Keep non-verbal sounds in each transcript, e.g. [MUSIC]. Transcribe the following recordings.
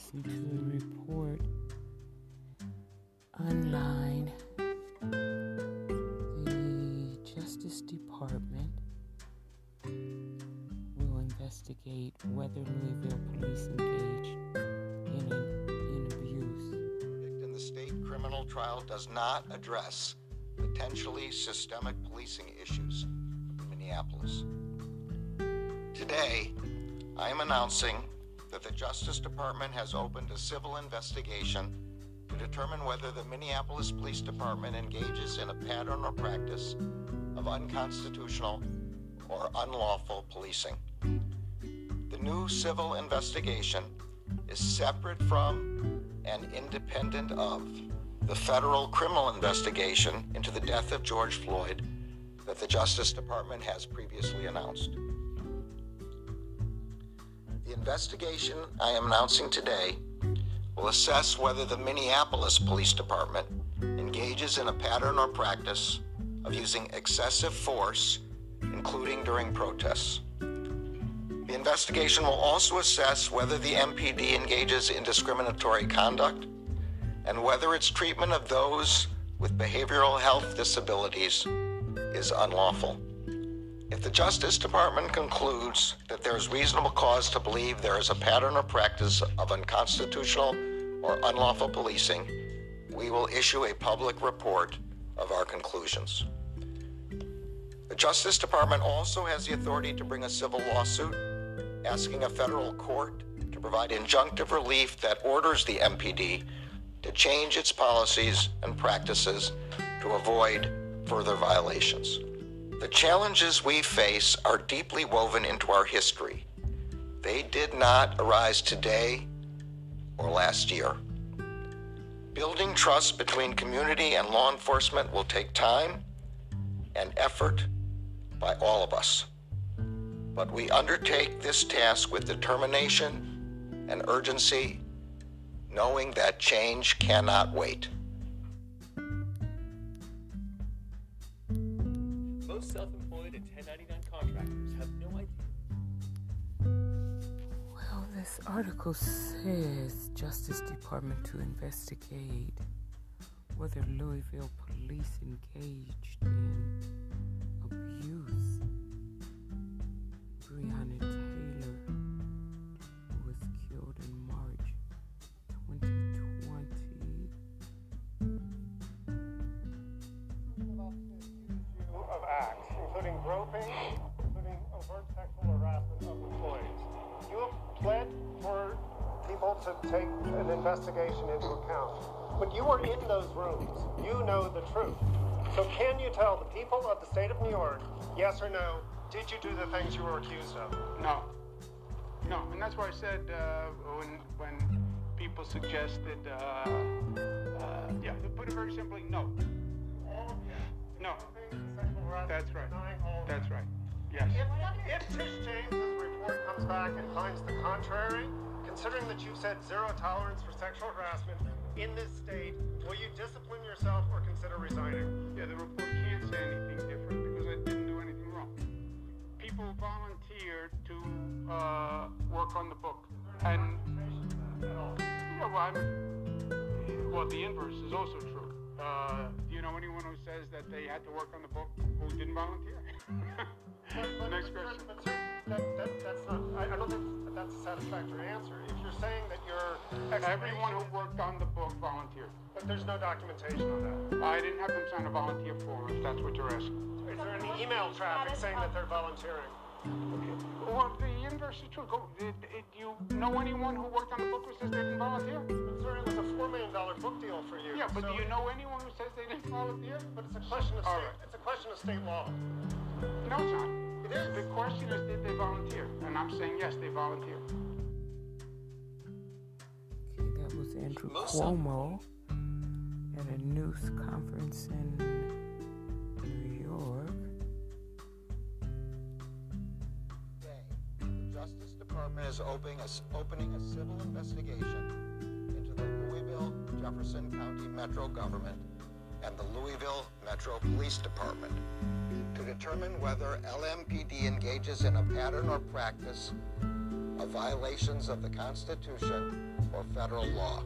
listen to the report online. The Justice Department will investigate whether Louisville police engaged in, in abuse. In the state criminal trial does not address potentially systemic policing issues in Minneapolis. Today, I am announcing that the Justice Department has opened a civil investigation to determine whether the Minneapolis Police Department engages in a pattern or practice of unconstitutional or unlawful policing. The new civil investigation is separate from and independent of the federal criminal investigation into the death of George Floyd that the Justice Department has previously announced. The investigation I am announcing today will assess whether the Minneapolis Police Department engages in a pattern or practice of using excessive force, including during protests. The investigation will also assess whether the MPD engages in discriminatory conduct and whether its treatment of those with behavioral health disabilities is unlawful. If the Justice Department concludes that there is reasonable cause to believe there is a pattern or practice of unconstitutional or unlawful policing, we will issue a public report of our conclusions. The Justice Department also has the authority to bring a civil lawsuit asking a federal court to provide injunctive relief that orders the MPD to change its policies and practices to avoid further violations. The challenges we face are deeply woven into our history. They did not arise today or last year. Building trust between community and law enforcement will take time and effort by all of us. But we undertake this task with determination and urgency, knowing that change cannot wait. Most self-employed and 1099 contractors have no idea. Well, this article says Justice Department to investigate whether Louisville police engaged in people to take an investigation into account. When you were in those rooms, you know the truth. So can you tell the people of the state of New York, yes or no, did you do the things you were accused of? No. No, and that's why I said uh, when when people suggested, uh, uh, yeah, to put it very simply, no. No. That's right. denying all of That's right. Yes. If, if Tish James's report comes back and finds the contrary, considering that you've said zero tolerance for sexual harassment in this state, will you discipline yourself or consider resigning? Yeah, the report can't say anything different because I didn't do anything wrong. People volunteered to uh, work on the book, and yeah, well, I'm, well, the inverse is also true. Uh, do you know anyone who says that they had to work on the book who didn't volunteer? [LAUGHS] Next question. But, sir, that, that, that's not, I, I don't think that's a satisfactory answer. If you're saying that your Everyone who worked on the book volunteered. But there's no documentation on that. I didn't have them sign a volunteer form, if that's what you're asking. Is there any email traffic saying that they're volunteering? Well, the inverse is true. Go, did, did you know anyone who worked on the book who says they didn't volunteer? But, sir, it was a $4 million book deal for you. Yeah, but so do you know anyone who says they didn't volunteer? But it's a question of All state, right. it's a question of state law. No, it's not. It is. The question is, did they volunteer? And I'm saying yes, they volunteered. Okay, that was Andrew Cuomo at a news conference in is opening a, opening a civil investigation into the Louisville Jefferson County Metro government and the Louisville Metro Police Department to determine whether LMPD engages in a pattern or practice of violations of the Constitution or federal law.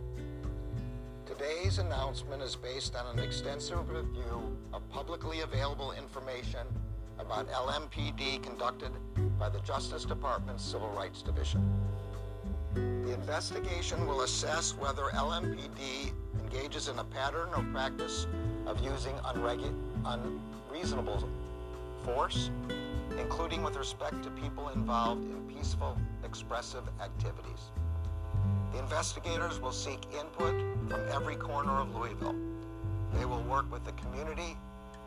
Today's announcement is based on an extensive review of publicly available information about LMPD conducted by the Justice Department's Civil Rights Division. The investigation will assess whether LMPD engages in a pattern or practice of using unregu- unreasonable force, including with respect to people involved in peaceful, expressive activities. The investigators will seek input from every corner of Louisville. They will work with the community,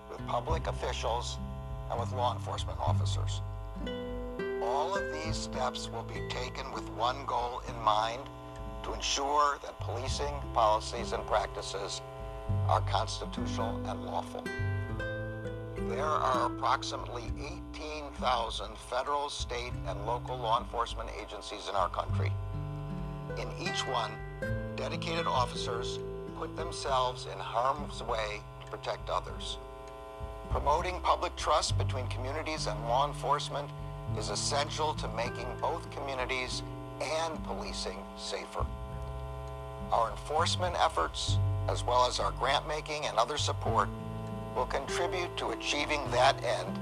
with public officials, and with law enforcement officers. All of these steps will be taken with one goal in mind to ensure that policing policies and practices are constitutional and lawful. There are approximately 18,000 federal, state, and local law enforcement agencies in our country. In each one, dedicated officers put themselves in harm's way to protect others. Promoting public trust between communities and law enforcement is essential to making both communities and policing safer. Our enforcement efforts, as well as our grant making and other support, will contribute to achieving that end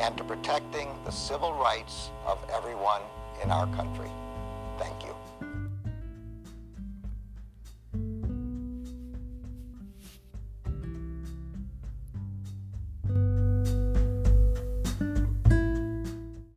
and to protecting the civil rights of everyone in our country. Thank you.